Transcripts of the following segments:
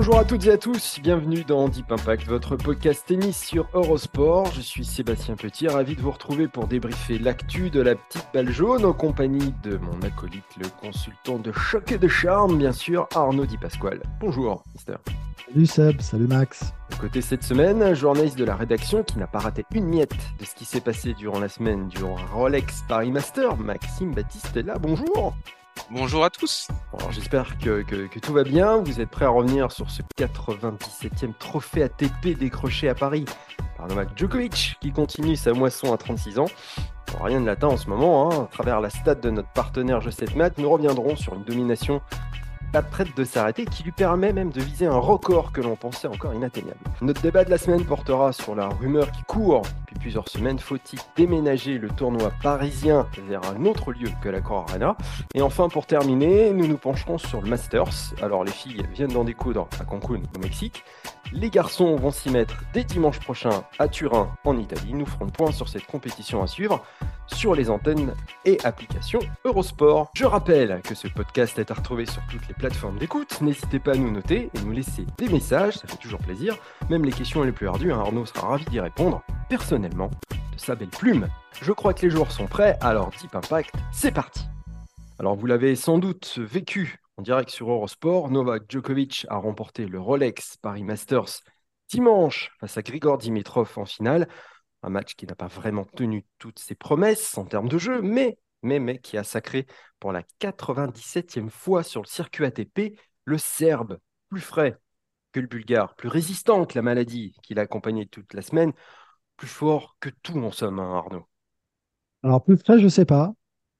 Bonjour à toutes et à tous, bienvenue dans Deep Impact, votre podcast tennis sur Eurosport. Je suis Sébastien Petit, ravi de vous retrouver pour débriefer l'actu de la petite balle jaune en compagnie de mon acolyte, le consultant de choc et de charme, bien sûr, Arnaud Di Pasquale. Bonjour, mister. Salut Seb, salut Max. À côté cette semaine, un journaliste de la rédaction qui n'a pas raté une miette de ce qui s'est passé durant la semaine du Rolex Paris Master, Maxime Baptiste est là, bonjour. Bonjour à tous. J'espère que, tout va bien. Vous êtes prêts à revenir sur ce 97e trophée ATP décroché à Paris par Novak Djokovic qui continue sa moisson à 36 ans. Rien ne l'atteint en ce moment. hein. À travers la stat de notre partenaire Joseph Matt, nous reviendrons sur une domination pas prête de s'arrêter qui lui permet même de viser un record que l'on pensait encore inatteignable. Notre débat de la semaine portera sur la rumeur qui court plusieurs semaines. Faut-il déménager le tournoi parisien vers un autre lieu que la Cor Arena? Et enfin, pour terminer, nous nous pencherons sur le Masters. Alors, les filles viennent d'en découdre à Cancun, au Mexique. Les garçons vont s'y mettre dès dimanche prochain à Turin, en Italie. Nous ferons le point sur cette compétition à suivre sur les antennes et applications Eurosport. Je rappelle que ce podcast est à retrouver sur toutes les plateformes d'écoute. N'hésitez pas à nous noter et nous laisser des messages, ça fait toujours plaisir. Même les questions les plus ardues, hein, Arnaud sera ravi d'y répondre, de sa belle plume. Je crois que les jours sont prêts, alors Deep Impact, c'est parti alors vous l'avez sans doute vécu en direct sur Eurosport, Novak Djokovic a remporté le Rolex Paris Masters dimanche face à Grigor Dimitrov en finale. Un match qui n'a pas vraiment tenu toutes ses promesses en termes de jeu, mais, mais, mais qui a sacré pour la 97e fois sur le circuit ATP le Serbe, plus frais que le Bulgare, plus résistant que la maladie qui l'a accompagné toute la semaine, plus fort que tout en somme, hein, Arnaud. Alors plus frais, je sais pas,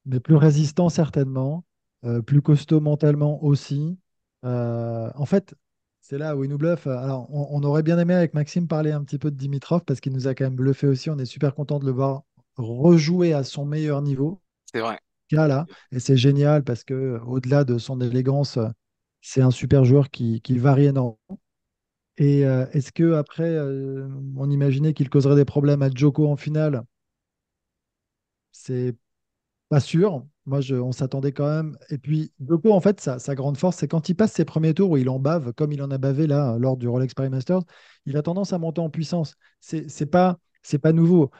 mais plus résistant certainement, euh, plus costaud mentalement aussi. Euh, en fait, c'est là où il nous bluffe. Alors on, on aurait bien aimé avec Maxime parler un petit peu de Dimitrov parce qu'il nous a quand même bluffé aussi. On est super content de le voir rejouer à son meilleur niveau. C'est vrai. Là, et c'est génial parce que au-delà de son élégance, euh, c'est un super joueur qui, qui varie énormément. Et euh, est-ce que après, euh, on imaginait qu'il causerait des problèmes à Djoko en finale? C'est pas sûr. Moi, on s'attendait quand même. Et puis, Djoko, en fait, sa, grande force, c'est quand il passe ses premiers tours où il en bave, comme il en a bavé là lors du Rolex Paris Masters, il a tendance à monter en puissance. C'est c'est pas, nouveau.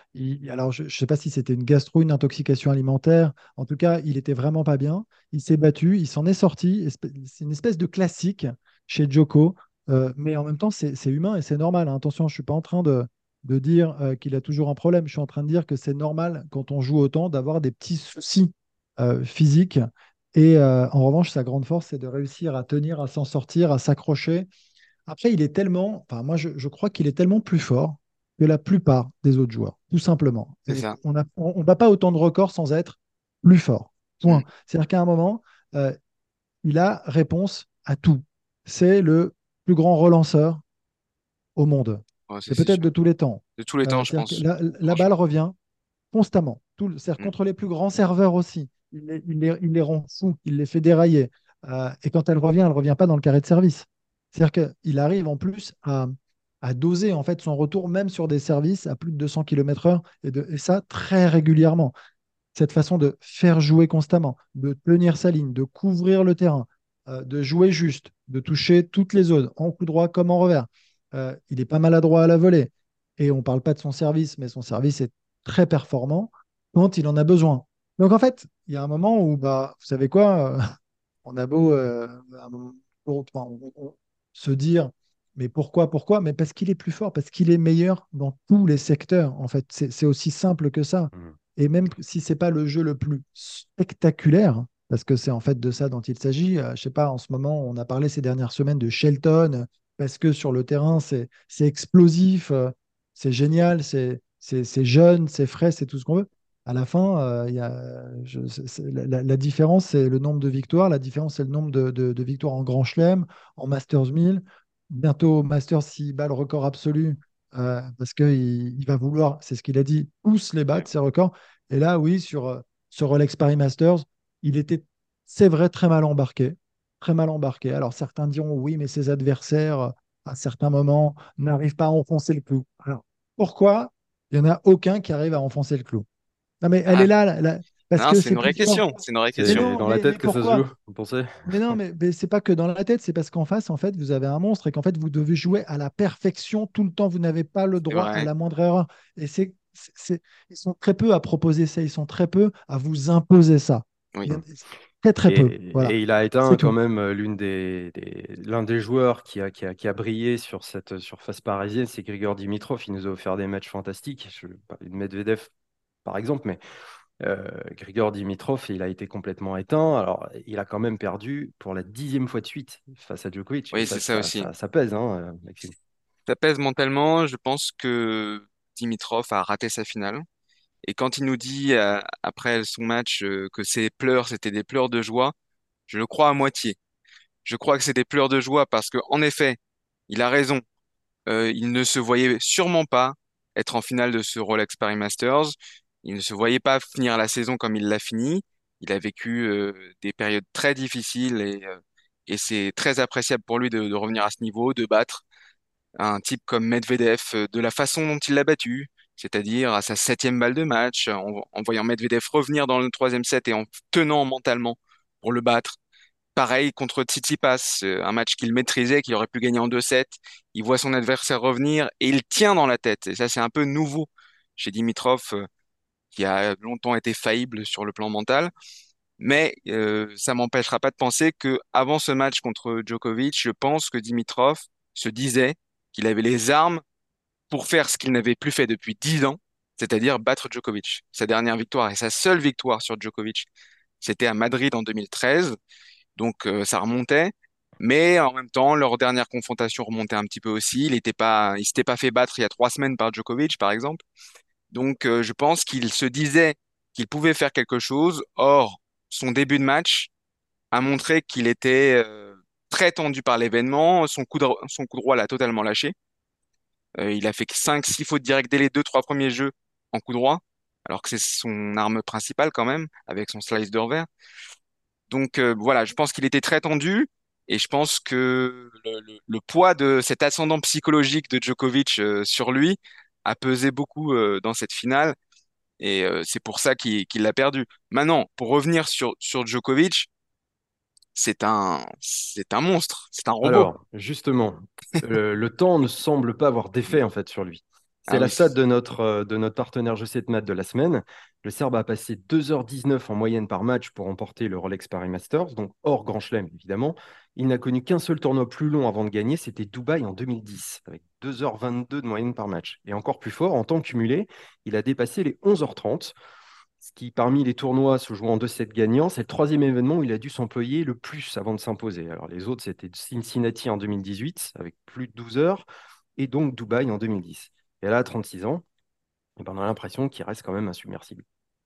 Alors, je ne sais pas si c'était une gastro, une intoxication alimentaire. En tout cas, il était vraiment pas bien. Il s'est battu, il s'en est sorti. C'est une espèce de classique chez Djoko. Euh, mais en même temps, c'est humain et c'est normal. hein. Attention, je ne suis pas en train de, de dire euh, qu'il a toujours un problème. Je suis en train de dire que c'est normal quand on joue autant d'avoir des petits soucis euh, physiques. Et en revanche, sa grande force, c'est de réussir à tenir, à s'en sortir, à s'accrocher. Après, il est tellement, enfin, moi, je, je crois qu'il est tellement plus fort que la plupart des autres joueurs, tout simplement. Ça. On ne on, on bat pas autant de records sans être plus fort. Point. Mm. C'est-à-dire qu'à un moment, il a réponse à tout. C'est le plus grand relanceur au monde. Ouais, C'est peut-être de tous les temps. De tous les Euh, temps, je pense. La, la balle revient constamment. Tout, c'est-à-dire Mm. contre les plus grands serveurs aussi. Il les, il les- il les rend fous, il les fait dérailler. Euh, et quand elle revient, elle ne revient pas dans le carré de service. C'est-à-dire qu'il arrive en plus à, à doser en fait son retour même sur des services à plus de 200 km/h et, de- et ça très régulièrement. Cette façon de faire jouer constamment, de tenir sa ligne, de couvrir le terrain, de jouer juste, de toucher toutes les zones, en coup droit comme en revers. Euh, il est pas maladroit à la volée. Et on ne parle pas de son service, mais son service est très performant quand il en a besoin. Donc en fait, il y a un moment où, bah, vous savez quoi, euh, on a beau euh, on- on- se dire, mais pourquoi, pourquoi? Mais parce qu'il est plus fort, parce qu'il est meilleur dans tous les secteurs. En fait, c'est aussi simple que ça. Mhm. Et même si c'est pas le jeu le plus spectaculaire, parce que c'est en fait de ça dont il s'agit. euh, je sais pas, en ce moment, on a parlé ces dernières semaines de Shelton, euh, parce que sur le terrain, c'est explosif, euh, c'est génial, c'est jeune, c'est frais, c'est tout ce qu'on veut. À la fin, euh, y a, je- la, la- la différence, c'est le nombre de victoires. La différence, c'est le nombre de, de- de victoires en Grand Chelem, en Masters 1000. Bientôt, Masters, s'il bat le record absolu, euh, parce qu'il il va vouloir, c'est ce qu'il a dit, tous les battre, ces records. Et là, oui, sur, sur Rolex Paris Masters, il était, c'est vrai, très mal embarqué. Très mal embarqué. Alors, certains diront, oui, mais ses adversaires, à certains moments, n'arrivent pas à enfoncer le clou. Alors, pourquoi il n'y en a aucun qui arrive à enfoncer le clou? Non, mais elle Ah, est là, là, là, parce non, que c'est c'est une vraie question. C'est une vraie C'est question. non, dans la mais, tête que ça se joue, vous pensez? Mais non, mais, mais c'est pas que dans la tête, c'est parce qu'en face, en fait, vous avez un monstre et qu'en fait, vous devez jouer à la perfection tout le temps. Vous n'avez pas le C'est droit à la moindre erreur. Et c'est, c'est, c'est- ils sont très peu à proposer ça. Ils sont très peu à vous imposer ça. Oui. Très, très peu. Et, Voilà. et il a tout. quand même euh, l'une des, des- l'un des joueurs qui a, qui a, qui a brillé sur cette surface parisienne, c'est Grigor Dimitrov. Il nous a offert des matchs fantastiques. Je Medvedev, par exemple, mais euh, Grigor Dimitrov, il a été complètement éteint. Alors, il a quand même perdu pour la dixième fois de suite face à Djokovic. Oui, ça, c'est ça ça, aussi. ça- ça pèse, hein, euh, Maxime. Ça pèse mentalement. Je pense que Dimitrov a raté sa finale. Et quand il nous dit euh, après son match euh, que ses pleurs, c'était des pleurs de joie, je le crois à moitié. Je crois que c'est des pleurs de joie parce que, en effet, il a raison. Euh, il ne se voyait sûrement pas être en finale de ce Rolex Paris Masters. Il ne se voyait pas finir la saison comme il l'a fini. Il a vécu des périodes très difficiles et, c'est très appréciable pour lui de, de revenir à ce niveau, de battre un type comme Medvedev de la façon dont il l'a battu, c'est-à-dire à sa septième balle de match, en, voyant Medvedev revenir dans le troisième set et en tenant mentalement pour le battre. Pareil contre Tsitsipas, euh, un match qu'il maîtrisait, qu'il aurait pu gagner en deux sets. Il voit son adversaire revenir et il tient dans la tête. Et ça, c'est un peu nouveau chez Dimitrov, euh, qui a longtemps été faillible sur le plan mental. Mais euh, ça m'empêchera pas de penser que avant ce match contre Djokovic, je pense que Dimitrov se disait qu'il avait les armes pour faire ce qu'il n'avait plus fait depuis dix ans, c'est-à-dire battre Djokovic. Sa dernière victoire et sa seule victoire sur Djokovic, c'était à Madrid en 2013. Donc euh, ça remontait. Mais en même temps, leur dernière confrontation remontait un petit peu aussi. Il était pas, s'était pas fait battre il y a trois semaines par Djokovic, par exemple. Donc euh, je pense qu'il se disait qu'il pouvait faire quelque chose. Or, son début de match a montré qu'il était euh, très tendu par l'événement. Son coup, son coup droit l'a totalement lâché. Euh, il a fait que 5-6 fautes directes dès les deux, trois premiers jeux en coup droit, alors que c'est son arme principale quand même, avec son slice de revers. Donc euh, voilà, je pense qu'il était très tendu et je pense que le, le- le poids de cet ascendant psychologique de Djokovic euh, sur lui a pesé beaucoup euh, dans cette finale et euh, c'est pour ça qu'il qu'il l'a perdu. Maintenant, pour revenir sur, sur Djokovic, c'est un, c'est un monstre, c'est un robot. Alors, justement, le, le temps ne semble pas avoir d'effet en fait sur lui. C'est Ah la oui. stat de notre, euh, de notre partenaire Je sais de maths de la semaine. Le Serbe a passé 2h19 en moyenne par match pour remporter le Rolex Paris Masters, donc hors Grand Chelem évidemment. Il n'a connu qu'un seul tournoi plus long avant de gagner, c'était Dubaï en 2010, avec 2h22 de moyenne par match. Et encore plus fort, en temps cumulé, il a dépassé les 11h30, ce qui, parmi les tournois se jouant en 2-7 gagnants, c'est le troisième événement où il a dû s'employer le plus avant de s'imposer. Alors les autres, c'était Cincinnati en 2018, avec plus de 12 heures, et donc Dubaï en 2010. Et là, à 36 ans, eh ben, on a l'impression qu'il reste quand même insubmersible.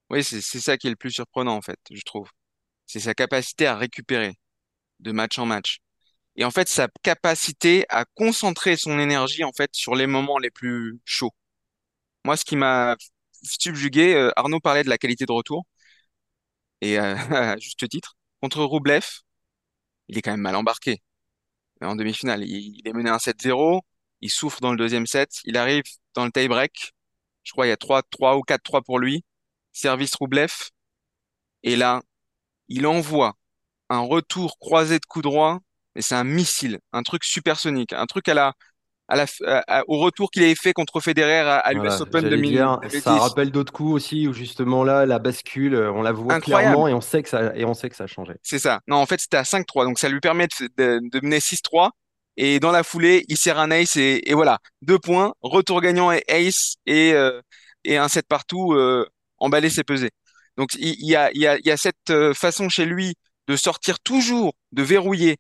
Oui, c'est ça qui est le plus surprenant en fait, je trouve. C'est sa capacité à récupérer de match en match. Et en fait, sa capacité à concentrer son énergie en fait sur les moments les plus chauds. Moi, ce qui m'a subjugué, euh, Arnaud parlait de la qualité de retour, et euh, à juste titre, contre Roublev, il est quand même mal embarqué. En demi-finale. Il, est mené 1-7-0, il souffre dans le deuxième set, il arrive dans le tie-break, je crois il y a 3, 3 ou 4-3 pour lui, service Roublev, et là, il envoie un retour croisé de coup droit, et c'est un missile, un truc supersonique, un truc à la, à la, à- à- au retour qu'il avait fait contre Federer à, à l'US Voilà, Open j'allais 2000 dire, 2010. ça rappelle d'autres coups aussi où justement là, la bascule, euh, on la voit Incroyable. clairement et on sait que ça, et on sait que ça a changé. C'est ça. Non, en fait, c'était à 5-3. Donc, ça lui permet de, de, de mener 6-3. Et dans la foulée, il sert un ace et, et voilà. Deux points, retour gagnant et ace et, euh, et un set partout, euh, emballé, c'est pesé. Donc, il, il y a, il y a, il y a cette euh, façon chez lui de sortir toujours, de verrouiller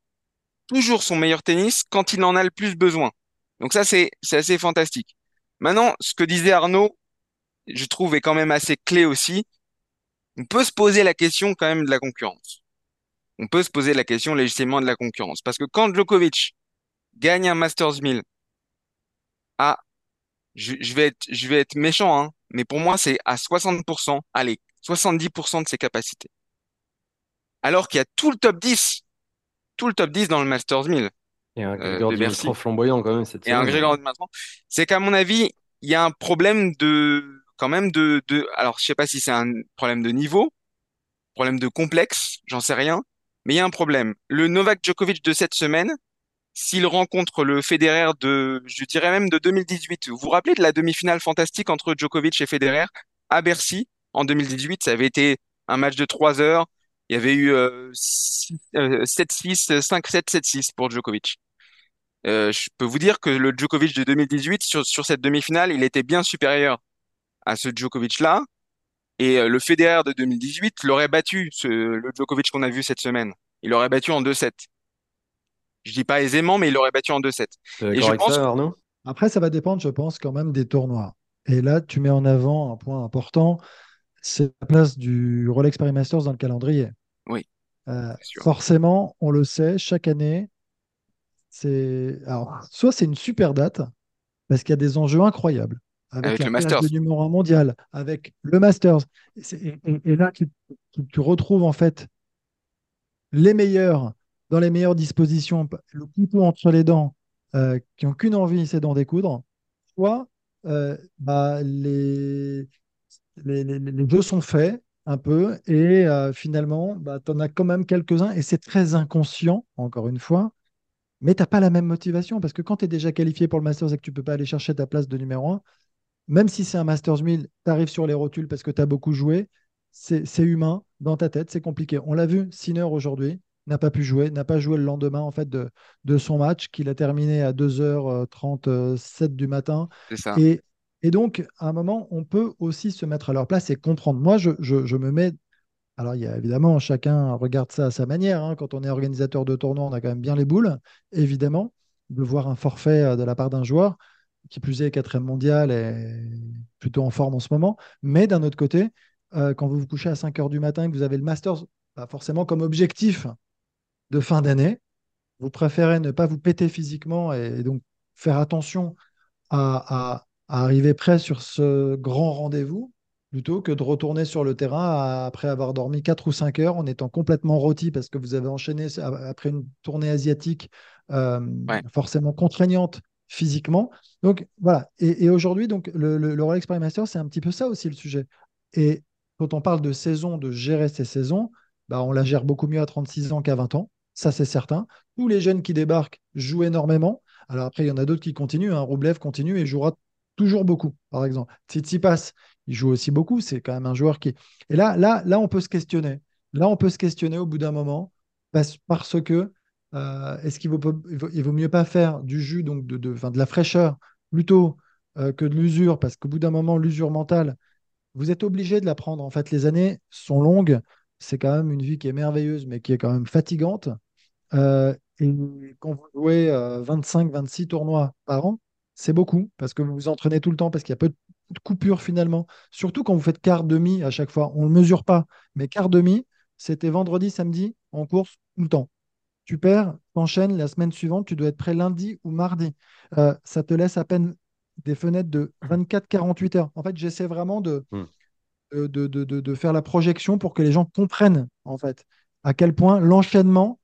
toujours son meilleur tennis quand il en a le plus besoin. Donc ça, c'est, assez fantastique. Maintenant, ce que disait Arnaud, je trouve est quand même assez clé aussi, on peut se poser la question quand même de la concurrence. On peut se poser la question légitimement de la concurrence. Parce que quand Djokovic gagne un Masters 1000, ah, je, je vais être, je vais être méchant, hein, mais pour moi, c'est à 60%, allez, 70% de ses capacités. Alors qu'il y a tout le top 10, tout le top 10 dans le Masters 1000 Et un euh, de Bercy. Flamboyant quand même cette Et un. Grégor maintenant, c'est qu'à mon avis, il y a un problème de, quand même de, de, alors je sais pas si c'est un problème de niveau, problème de complexe, j'en sais rien, mais il y a un problème. Le Novak Djokovic de cette semaine, s'il rencontre le Federer de, je dirais même de 2018, vous vous rappelez de la demi-finale fantastique entre Djokovic et Federer à Bercy en 2018, ça avait été un match de 3 heures, il y avait eu euh, six- euh, 7-6, 5-7, 7-6 pour Djokovic. Euh, je peux vous dire que le Djokovic de 2018, sur, sur cette demi-finale, il était bien supérieur à ce Djokovic-là. Et euh, le Federer de 2018 l'aurait battu, ce, le Djokovic qu'on a vu cette semaine. Il l'aurait battu en 2-7. Je dis pas aisément, mais il l'aurait battu en 2-7. T'es Et je pense ça, Arnaud? Après, ça va dépendre, je pense, quand même des tournois. Et là, tu mets en avant un point important, c'est la place du Rolex Paris Masters dans le calendrier. Oui, Euh, forcément, on le sait, chaque année, c'est alors soit c'est une super date parce qu'il y a des enjeux incroyables avec Avec la le Masters. de numéro un mondial, avec le Masters. Et, c'est- et- et- et là, tu, tu- tu retrouves en fait les meilleurs dans les meilleures dispositions, le couteau entre les dents, euh, qui n'ont qu'une envie, c'est d'en découdre. Soit euh, bah, les, les, les- les jeux sont faits un peu et euh, finalement, bah, tu en as quand même quelques-uns et c'est très inconscient, encore une fois, mais tu n'as pas la même motivation parce que quand tu es déjà qualifié pour le Masters et que tu peux pas aller chercher ta place de numéro un, même si c'est un Masters 1000, tu arrives sur les rotules parce que tu as beaucoup joué, c'est humain, dans ta tête, c'est compliqué. On l'a vu, Sinner aujourd'hui n'a pas pu jouer, n'a pas joué le lendemain en fait de, de son match qu'il a terminé à 2h37 du matin. Ça. Et, et donc, à un moment, on peut aussi se mettre à leur place et comprendre. Moi, je, je- je me mets. Alors, il y a évidemment, chacun regarde ça à sa manière. hein. Quand on est organisateur de tournoi, on a quand même bien les boules, évidemment, de voir un forfait euh, de la part d'un joueur, qui plus est quatrième mondial et plutôt en forme en ce moment. Mais d'un autre côté, euh, quand vous vous couchez à 5 heures du matin et que vous avez le Masters, bah, forcément comme objectif de fin d'année, vous préférez ne pas vous péter physiquement et, donc faire attention à, à- à arriver prêt sur ce grand rendez-vous plutôt que de retourner sur le terrain après avoir dormi 4 ou 5 heures en étant complètement rôti parce que vous avez enchaîné après une tournée asiatique euh, Ouais. forcément contraignante physiquement. Donc voilà. Et, et aujourd'hui, donc le, le- le Rolex Paris Masters, c'est un petit peu ça aussi le sujet. Et quand on parle de saison, de gérer ces saisons, bah, on la gère beaucoup mieux à 36 ans qu'à 20 ans. Ça, c'est certain. Tous les jeunes qui débarquent jouent énormément. Alors après, il y en a d'autres qui continuent. Hein. Roublev continue et jouera toujours beaucoup, par exemple. Tsitsipas, il joue aussi beaucoup. C'est quand même un joueur qui. Et là, là, là, on peut se questionner. Là, on peut se questionner au bout d'un moment parce, parce que euh, est-ce qu'il vaut, vaut, il vaut mieux pas faire du jus, donc de, de, de la fraîcheur, plutôt euh, que de l'usure, parce qu'au bout d'un moment, l'usure mentale, vous êtes obligé de la prendre. En fait, les années sont longues. C'est quand même une vie qui est merveilleuse, mais qui est quand même fatigante. Euh, et quand vous jouez 25-26 tournois par an, c'est beaucoup parce que vous vous entraînez tout le temps, parce qu'il y a peu de coupures finalement. Surtout quand vous faites quart demi à chaque fois. On ne le mesure pas, mais quart demi, c'était vendredi, samedi en course tout le temps. Tu perds, t'enchaînes la semaine suivante, tu dois être prêt lundi ou mardi. Euh, ça te laisse à peine des fenêtres de 24-48 heures. En fait, j'essaie vraiment de, Hmm. de, de- de- de- de faire la projection pour que les gens comprennent en fait à quel point l'enchaînement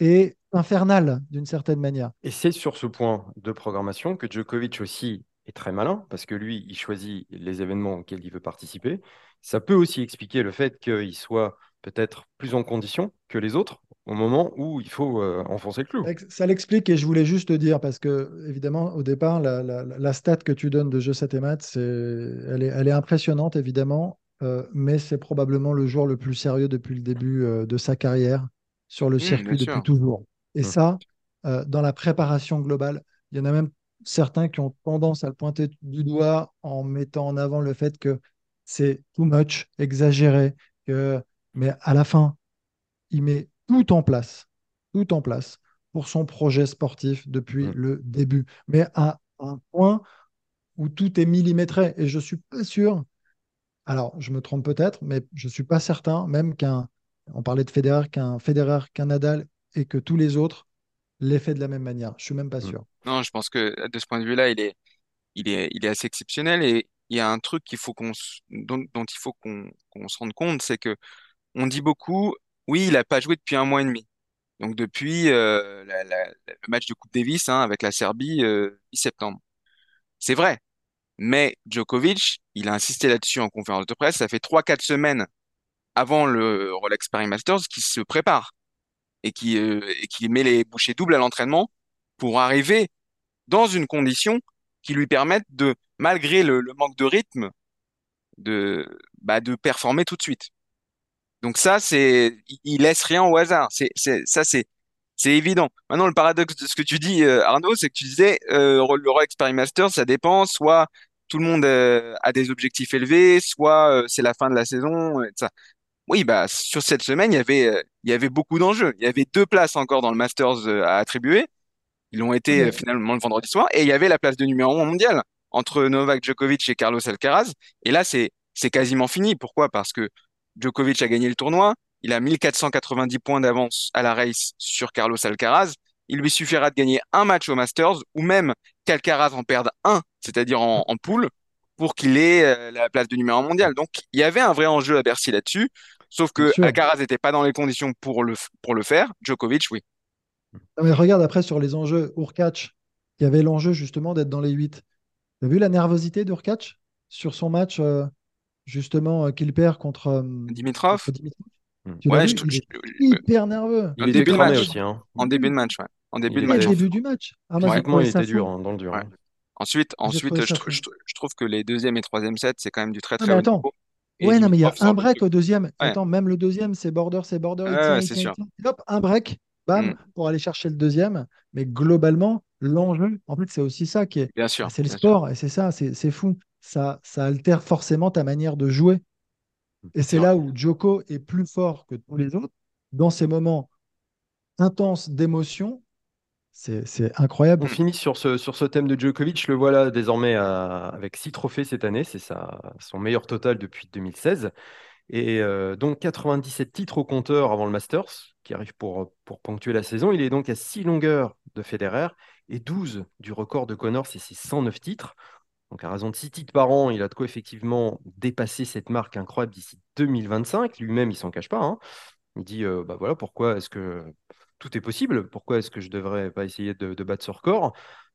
est infernal d'une certaine manière. Et c'est sur ce point de programmation que Djokovic aussi est très malin, parce que lui, il choisit les événements auxquels il veut participer. Ça peut aussi expliquer le fait qu'il soit peut-être plus en condition que les autres au moment où il faut euh, enfoncer le clou. Ça l'explique et je voulais juste te dire, parce que évidemment, au départ, la, la- la stat que tu donnes de jeu 7 et maths, c'est, elle est, elle est impressionnante, évidemment, euh, mais c'est probablement le joueur le plus sérieux depuis le début euh, de sa carrière sur le Mmh, circuit depuis sûr. toujours. Et Mmh. ça, euh, dans la préparation globale, il y en a même certains qui ont tendance à le pointer du doigt en mettant en avant le fait que c'est too much, exagéré, que... mais à la fin, il met tout en place, tout en place pour son projet sportif depuis Mm. le début, mais à un point où tout est millimétré. Et je suis pas sûr Alors, je me trompe peut-être, mais je ne suis pas certain, même qu'un, on parlait de Federer, qu'un Federer, qu'un Nadal et que tous les autres l'aient fait de la même manière. Je suis même pas Mm. sûr. Non, je pense que de ce point de vue-là, il est, il est, il est assez exceptionnel et il y a un truc qu'il faut qu'on, s- dont, dont il faut qu'on qu'on se rende compte, c'est que on dit beaucoup, oui, il a pas joué depuis un mois et demi. Donc depuis euh, la- la- le match de Coupe Davis hein, avec la Serbie euh, 10 septembre. C'est vrai, mais Djokovic, il a insisté là-dessus en conférence de presse. Ça fait trois, quatre semaines avant le Rolex Paris Masters qu'il se prépare et qui, euh, et qui met les bouchées doubles à l'entraînement pour arriver dans une condition qui lui permette de, malgré le, manque de rythme, de, bah, de performer tout de suite. Donc ça, c'est, il laisse rien au hasard. C'est, ça, c'est, c'est évident. Maintenant, le paradoxe de ce que tu dis, euh, Arnaud, c'est que tu disais, euh, le Rolex Paris Masters, ça dépend. Soit tout le monde euh, a des objectifs élevés, soit c'est la fin de la saison. Et ça. Oui, bah sur cette semaine, il y avait, euh, il y avait beaucoup d'enjeux. Il y avait deux places encore dans le Masters euh, à attribuer. Ils l'ont été euh, finalement le vendredi soir. Et il y avait la place de numéro un mondial entre Novak Djokovic et Carlos Alcaraz. Et là, c'est, c'est quasiment fini. Pourquoi? Parce que Djokovic a gagné le tournoi. Il a 1490 points d'avance à la race sur Carlos Alcaraz. Il lui suffira de gagner un match au Masters ou même qu'Alcaraz en perde un, c'est-à-dire en, en poule, pour qu'il ait euh, la place de numéro un mondial. Donc, il y avait un vrai enjeu à Bercy là-dessus. Sauf que. Alcaraz n'était pas dans les conditions pour le, pour le faire. Djokovic, oui. Non, mais regarde après sur les enjeux, Urkac, il y avait l'enjeu justement d'être dans les 8. Tu as vu la nervosité d'Urkac sur son match euh, justement euh, qu'il perd contre, euh, Dimitrov, contre Dimitrov? Mm. Tu ouais, vu? je, Il je- est je- hyper nerveux. Il était début de match. aussi. Hein. en début de match, ouais. En début Il de match. en- début du match. Ah, moi, j'ai Physiquement, trouvé il était dur, fou. hein, dans le dur. Ouais. hein. Ensuite, J'ai ensuite, trouvé je, je, tr- je trouve que les deuxième et troisième sets, c'est quand même du très très mais haut attends. niveau. Et Ouais, non, mais il y a un break au deuxième. Ouais, Attends, même le deuxième, c'est border, c'est border, il c'est sûr. hop, un break, bam, Mm. pour aller chercher le deuxième. Mais globalement, l'enjeu, en fait, c'est aussi ça qui est. Bien bah, sûr, c'est le sûr. sport, et c'est ça, c'est fou. Ça, ça altère forcément ta manière de jouer. Et c'est là où Joko est plus fort que tous les autres. Dans ces moments intenses d'émotion, c'est incroyable. On finit sur ce, thème de Djokovic. Le voilà désormais avec six trophées cette année. C'est son meilleur total depuis 2016. Et euh, donc 97 titres au compteur avant le Masters, qui arrive pour, pour ponctuer la saison. Il est donc à 6 longueurs de Federer et 12 du record de Connors, c'est ses 109 titres. Donc à raison de 6 titres par an, il a de quoi effectivement dépasser cette marque incroyable d'ici 2025. Lui-même, il s'en cache pas. hein. Il dit, euh, bah voilà, pourquoi est-ce que tout est possible? Pourquoi est-ce que je devrais pas essayer de, battre ce record?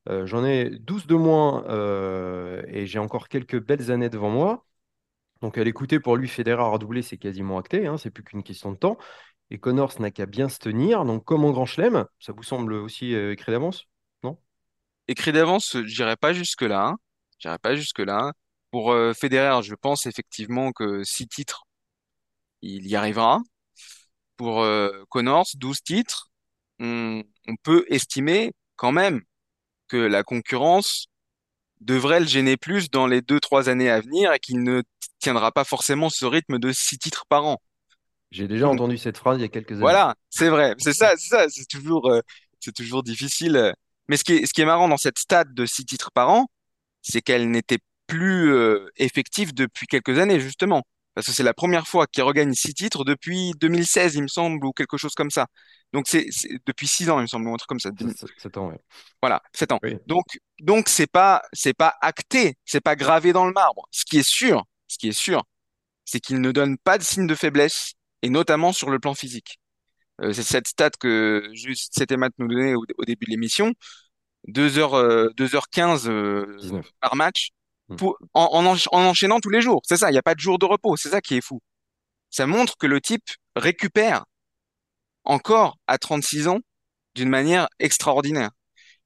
Euh, j'en ai 12 de moins euh, et j'ai encore quelques belles années devant moi. Donc à l'écouter, pour lui, Federer a redoublé, c'est quasiment acté, hein, c'est plus qu'une question de temps. Et Connors n'a qu'à bien se tenir. Donc comme en Grand Chelem, ça vous semble aussi euh, écrit d'avance? Non? Écrit d'avance, j'irai pas jusque-là. Hein. Pas jusque-là. Pour Federer, je pense effectivement que six titres, il y arrivera. Pour Connors, 12 titres, on, on peut estimer quand même que la concurrence devrait le gêner plus dans les deux, trois années à venir et qu'il ne tiendra pas forcément ce rythme de six titres par an. J'ai déjà Donc, entendu cette phrase il y a quelques années. Voilà, c'est vrai. C'est ça, c'est ça. C'est toujours, euh, c'est toujours difficile. Mais ce qui est, ce qui est marrant dans cette stat de six titres par an, c'est qu'elle n'était plus euh, effective depuis quelques années, justement. Parce que c'est la première fois qu'il regagne six titres depuis 2016, il me semble, ou quelque chose comme ça. Donc c'est depuis six ans, il me semble, ou un truc comme ça. C'est temps, ouais. Voilà, sept ans. Oui. Donc donc c'est pas c'est pas acté, c'est pas gravé dans le marbre. Ce qui est sûr, ce qui est sûr, c'est qu'il ne donne pas de signe de faiblesse, et notamment sur le plan physique. Euh, c'est cette stat que juste cet Matt nous donnait au, au début de l'émission. 2 heures, euh, 2h15 euh, 19. par match. Pour, en, en, encha- en enchaînant tous les jours. C'est ça, il n'y a pas de jour de repos. C'est ça qui est fou. Ça montre que le type récupère encore à 36 ans d'une manière extraordinaire.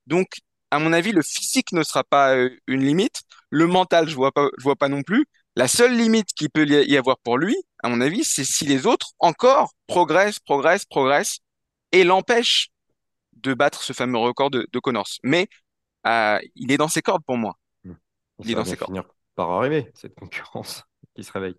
Donc, à mon avis, le physique ne sera pas euh, une limite. Le mental, je vois pas, vois pas non plus. La seule limite qui peut y avoir pour lui, à mon avis, c'est si les autres encore progressent, progressent, progressent et l'empêchent de battre ce fameux record de, de Connors. Mais euh, il est dans ses cordes pour moi. Il est dans bien ses cordes. finir par arriver, cette concurrence qui se réveille.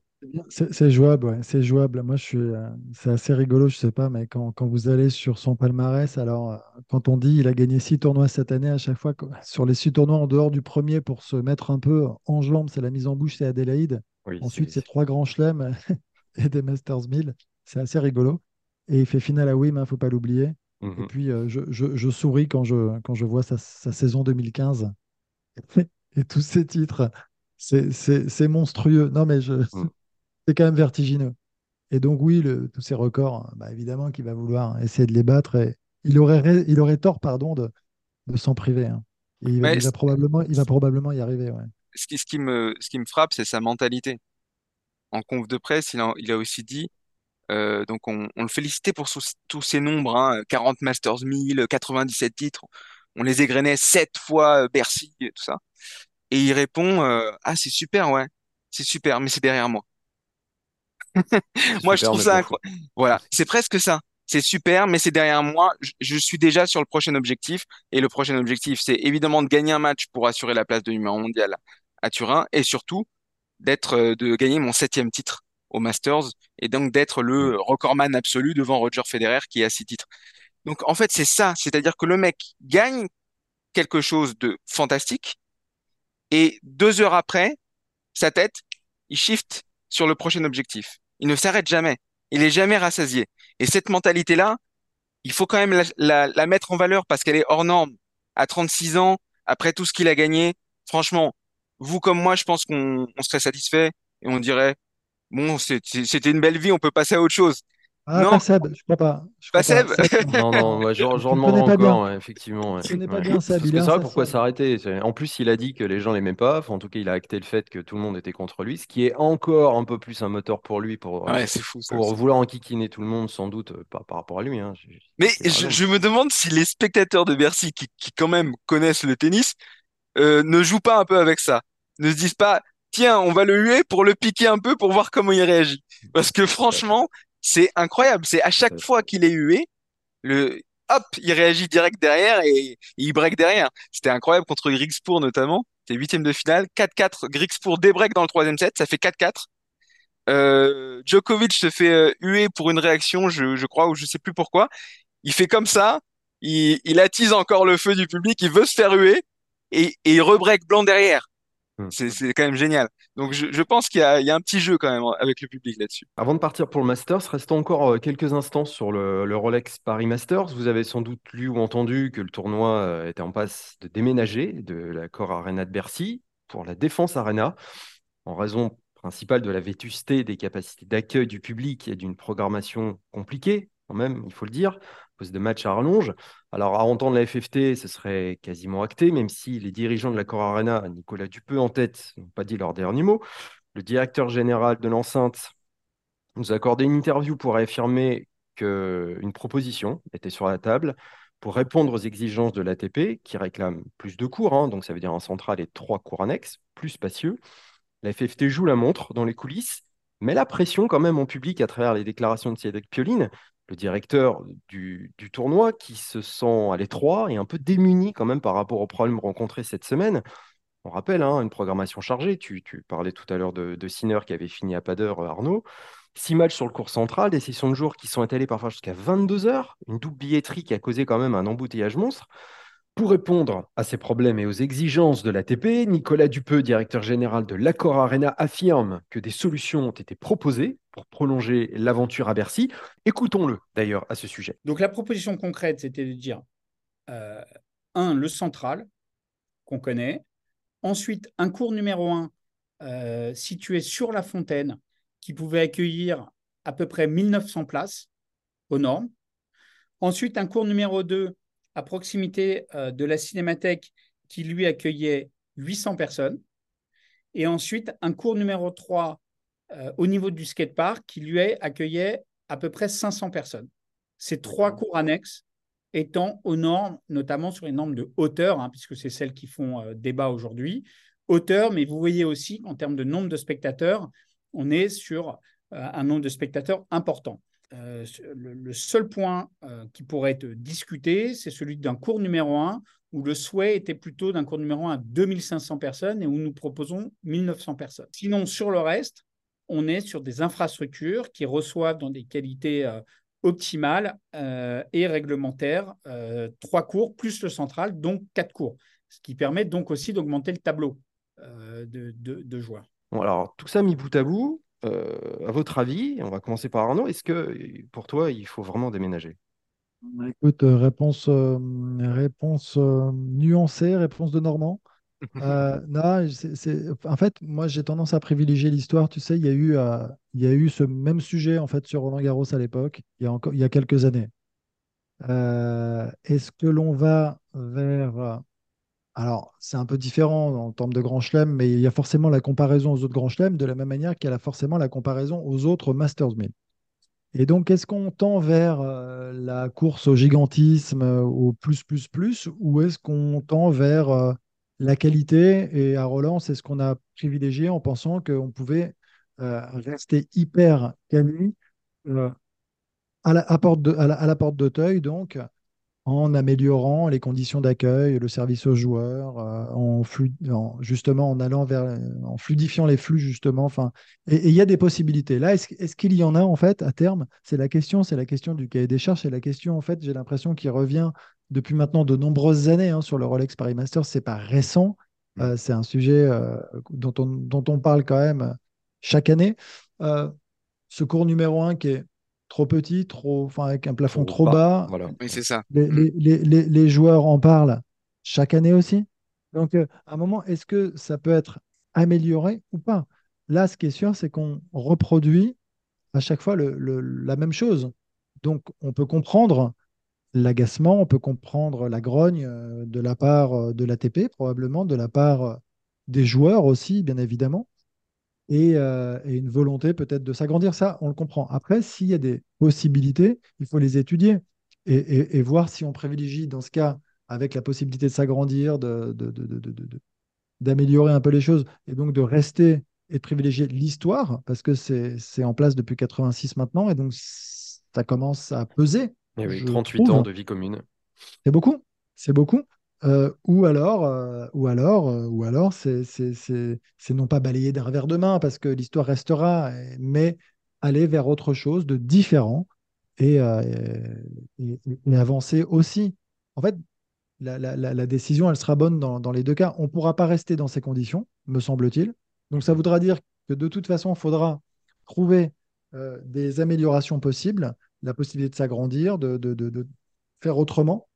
C'est jouable, ouais, c'est jouable. Moi, je suis, euh, c'est assez rigolo, je sais pas, mais quand, quand vous allez sur son palmarès, alors euh, quand on dit il a gagné six tournois cette année, à chaque fois, sur les six tournois en dehors du premier pour se mettre un peu en jambes, c'est la mise en bouche, c'est Adélaïde. Ensuite, c'est trois grands chelems et des Masters 1000. C'est assez rigolo. Et il fait finale à Wim, il hein, ne faut pas l'oublier. Et Mhm. puis, euh, je, je- je souris quand je, quand je vois sa, sa saison 2015 et tous ces titres. C'est monstrueux. Non, mais je- Mm. c'est quand même vertigineux. Et donc, oui, le- tous ces records, bah, évidemment qu'il va vouloir essayer de les battre. Et il aurait, rai- il aurait tort pardon, de, de s'en priver. hein. Et il, va- Mais il va probablement, il va probablement y arriver. ouais. ce qui, ce qui me, ce qui me frappe, c'est sa mentalité. En conf de presse, il a, il a aussi dit, euh, donc on, on le félicitait pour sous- tous ces nombres, hein, 40 Masters 1000, 97 titres. On les égrenait 7 fois euh, Bercy et tout ça. Et il répond, euh, ah c'est super, ouais, c'est super, mais c'est derrière moi. Moi, je trouve ça incroyable. Voilà, c'est presque ça. C'est super, mais c'est derrière moi. Je, je suis déjà sur le prochain objectif. Et le prochain objectif, c'est évidemment de gagner un match pour assurer la place de numéro mondial à Turin. Et surtout, d'être, euh, de gagner mon septième titre au Masters. Et donc d'être le recordman absolu devant Roger Federer qui a six titres. Donc en fait, c'est ça. C'est-à-dire que le mec gagne quelque chose de fantastique. Et deux heures après, sa tête, il shift sur le prochain objectif. Il ne s'arrête jamais. Il est jamais rassasié. Et cette mentalité-là, il faut quand même la, mettre en valeur parce qu'elle est hors norme. À 36 ans, après tout ce qu'il a gagné, franchement, vous comme moi, je pense qu'on on serait satisfait et on dirait, bon, c'était une belle vie, on peut passer à autre chose. Ah, Non, pas Seb, je crois pas. Je pas crois pas. Seb. Seb, Non, non, moi, j'en bien. encore, ouais, effectivement. ouais. Connais pas Ouais. bien Seb. Parce que c'est vrai, pourquoi s'arrêter? En plus, il a dit que les gens l'aimaient pas. Enfin, en tout cas, il a acté le fait que tout le monde était contre lui, ce qui est encore un peu plus un moteur pour lui, pour, euh, Ouais, c'est fou ça pour aussi. vouloir enquiquiner tout le monde, sans doute, euh, par, rapport à lui. Hein. Mais je, me demande si les spectateurs de Bercy, qui, qui quand même connaissent le tennis, euh, ne jouent pas un peu avec ça. Ne se disent pas, tiens, on va le huer pour le piquer un peu pour voir comment il réagit. Parce que franchement, c'est incroyable. C'est à chaque fois qu'il est hué, le hop, il réagit direct derrière et, il break derrière. C'était incroyable contre Griegspoor notamment. C'était huitième de finale, 4-4. Griegspoor débreak dans le troisième set, ça fait 4-4. Euh, Djokovic se fait euh, huer pour une réaction, je, je crois, ou je sais plus pourquoi. Il fait comme ça, il, il attise encore le feu du public, il veut se faire huer et, et il rebreak blanc derrière. Hmm. C'est, quand même génial. Donc je, je pense qu'il y a, il y a un petit jeu quand même avec le public là-dessus. Avant de partir pour le Masters, restons encore euh, quelques instants sur le, le Rolex Paris Masters. Vous avez sans doute lu ou entendu que le tournoi euh, était en passe de déménager de la Core Arena de Bercy pour la Défense Arena, en raison principale de la vétusté des capacités d'accueil du public et d'une programmation compliquée, quand même, il faut le dire, cause de matchs à rallonge. Alors, à entendre la FFT, ce serait quasiment acté, même si les dirigeants de la Core Arena, Nicolas Dupeux en tête, n'ont pas dit leur dernier mot. Le directeur général de l'enceinte nous a accordé une interview pour réaffirmer qu'une proposition était sur la table pour répondre aux exigences de l'ATP, qui réclame plus de cours, hein, donc ça veut dire un central et trois cours annexes, plus spacieux. La FFT joue la montre dans les coulisses, mais la pression quand même en public à travers les déclarations de Cédric Pioline, le directeur du, tournoi, qui se sent à l'étroit et un peu démuni quand même par rapport aux problèmes rencontrés cette semaine. On rappelle, hein, une programmation chargée. Tu, tu parlais tout à l'heure de, de Sinner qui avait fini à pas d'heure, euh, Arnaud. Six matchs sur le cours central, des sessions de jour qui sont étalées parfois jusqu'à 22 heures, une double billetterie qui a causé quand même un embouteillage monstre. Pour répondre à ces problèmes et aux exigences de l'ATP, Nicolas Dupeux, directeur général de l'Accor Arena, affirme que des solutions ont été proposées pour prolonger l'aventure à Bercy. Écoutons-le d'ailleurs à ce sujet. Donc la proposition concrète, c'était de dire, euh, un, le central, qu'on connaît. Ensuite, un cours numéro un euh, situé sur la fontaine, qui pouvait accueillir à peu près 1900 places aux normes. Ensuite, un cours numéro 2 à proximité euh, de la cinémathèque qui lui accueillait 800 personnes. Et ensuite, un cours numéro 3 euh, au niveau du skatepark qui lui accueillait à peu près 500 personnes. Ces trois cours annexes étant aux normes, notamment sur les normes de hauteur, hein, puisque c'est celles qui font euh, débat aujourd'hui. Hauteur, mais vous voyez aussi qu'en termes de nombre de spectateurs, on est sur euh, un nombre de spectateurs important. Euh, le, seul point euh, qui pourrait être discuté, c'est celui d'un cours numéro 1, où le souhait était plutôt d'un cours numéro 1 à 2500 personnes et où nous proposons 1900 personnes. Sinon, sur le reste, on est sur des infrastructures qui reçoivent dans des qualités euh, optimales et réglementaires trois cours plus le central, donc quatre cours, ce qui permet donc aussi d'augmenter le tableau de, de, joueurs. Alors, tout ça mis bout à bout, à votre avis, on va commencer par Arnaud, est-ce que pour toi, il faut vraiment déménager? Écoute, euh, réponse, euh, réponse euh, nuancée, réponse de Normand. Euh, non, en fait, moi j'ai tendance à privilégier l'histoire. Tu sais, il y a eu, euh, il y a eu ce même sujet en fait sur Roland-Garros à l'époque, il y a encore, il y a quelques années. Euh, est-ce que l'on va vers, euh, alors c'est un peu différent en termes de Grand Chelem, mais il y a forcément la comparaison aux autres Grands Chelems de la même manière qu'il y a forcément la comparaison aux autres Masters 1000. Et donc, est-ce qu'on tend vers euh, la course au gigantisme, euh, au plus, plus, plus, ou est-ce qu'on tend vers euh, la qualité? Et à Roland, c'est ce qu'on a privilégié en pensant qu'on pouvait rester hyper quali à la porte d'Auteuil, donc en améliorant les conditions d'accueil, le service aux joueurs, euh, en, flu- en- justement en allant vers, en fluidifiant les flux justement. Enfin, et il y a des possibilités. Là, est-ce, qu'il y en a en fait à terme? C'est la question, c'est la question du cahier des charges, c'est la question en fait. J'ai l'impression qui revient depuis maintenant de nombreuses années hein, sur le Rolex Paris Masters. C'est pas récent. Euh, c'est un sujet euh, dont on, dont on parle quand même chaque année. Euh, ce cours numéro un qui est trop petit, trop, enfin avec un plafond trop, Trop bas, bas, voilà. Oui, c'est ça. les, Mm. les- les- les- les joueurs en parlent chaque année aussi. Donc, euh, à un moment, est-ce que ça peut être amélioré ou pas? Là, ce qui est sûr, c'est qu'on reproduit à chaque fois le- le- la même chose. Donc, on peut comprendre l'agacement, on peut comprendre la grogne euh, de la part euh, de l'ATP, probablement, de la part des joueurs aussi, bien évidemment et, euh, et une volonté peut-être de s'agrandir. Ça, on le comprend. Après, s'il y a des possibilités, il faut les étudier et, et- et voir si on privilégie, dans ce cas, avec la possibilité de s'agrandir, de, d'améliorer un peu les choses et donc de rester et de privilégier l'histoire, parce que c'est, c'est en place depuis 86 maintenant, et donc ça commence à peser, Eh oui, je 38 trouve. ans de vie commune. C'est beaucoup, c'est beaucoup. Euh, ou alors, euh, ou alors, euh, ou alors, c'est non pas balayer d'un revers de main parce que l'histoire restera, mais aller vers autre chose de différent et, euh, avancer aussi. En fait, la, décision, elle sera bonne dans, les deux cas. On ne pourra pas rester dans ces conditions, me semble-t-il. Donc, ça voudra dire que de toute façon, il faudra trouver des améliorations possibles, la possibilité de s'agrandir, de faire autrement.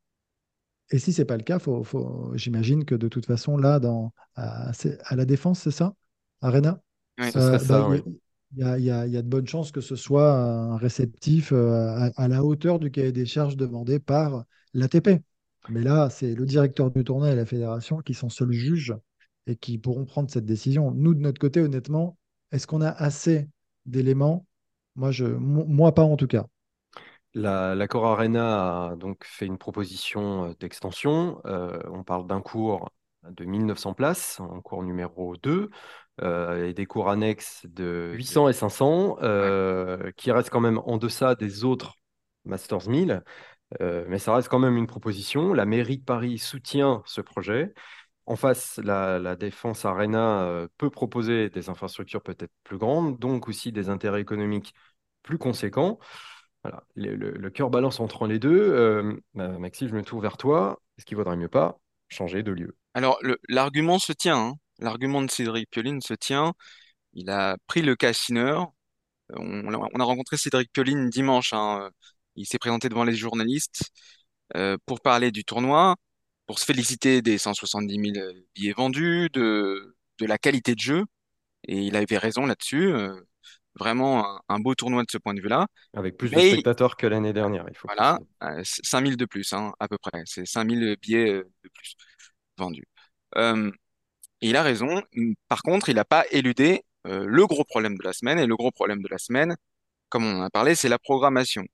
Et si c'est pas le cas, faut, faut- j'imagine que de toute façon, là, dans, à, la Défense, c'est ça? Arena? Oui. Euh, bah, il y a- oui. il y a, il y a- il y a de bonnes chances que ce soit un réceptif euh, à, à la hauteur du cahier des charges demandé par l'ATP. Mais là, c'est le directeur du tournoi et la fédération qui sont seuls juges et qui pourront prendre cette décision. Nous, de notre côté, honnêtement, est-ce qu'on a assez d'éléments? Moi, je, mo- moi, pas en tout cas. La, l'accord Arena a donc fait une proposition d'extension. Euh, on parle d'un cours de 1900 places, en cours numéro 2, euh, et des cours annexes de 800 et 500, euh, qui restent quand même en deçà des autres Masters 1000. Euh, mais ça reste quand même une proposition. La mairie de Paris soutient ce projet. En face, la, la Défense Arena peut proposer des infrastructures peut-être plus grandes, donc aussi des intérêts économiques plus conséquents. Le, cœur balance entre les deux. Euh, bah, Maxime, je me tourne vers toi. Est-ce qu'il vaudrait mieux pas changer de lieu? Alors, l'argument se tient. hein. L'argument de Cédric Pioline se tient. Il a pris le cas Sinner. On, on a rencontré Cédric Pioline dimanche. hein. Il s'est présenté devant les journalistes euh, pour parler du tournoi, pour se féliciter des 170 000 billets vendus, de, la qualité de jeu. Et il avait raison là-dessus. euh, vraiment un, un beau tournoi de ce point de vue-là. Avec plus de spectateurs que l'année dernière, il faut voilà, préciser. euh, 5000 de plus, hein, à peu près. C'est 5000 billets euh, de plus vendus. Euh, il a raison. Par contre, il n'a pas éludé euh, le gros problème de la semaine. Et le gros problème de la semaine, comme on en a parlé, c'est la programmation.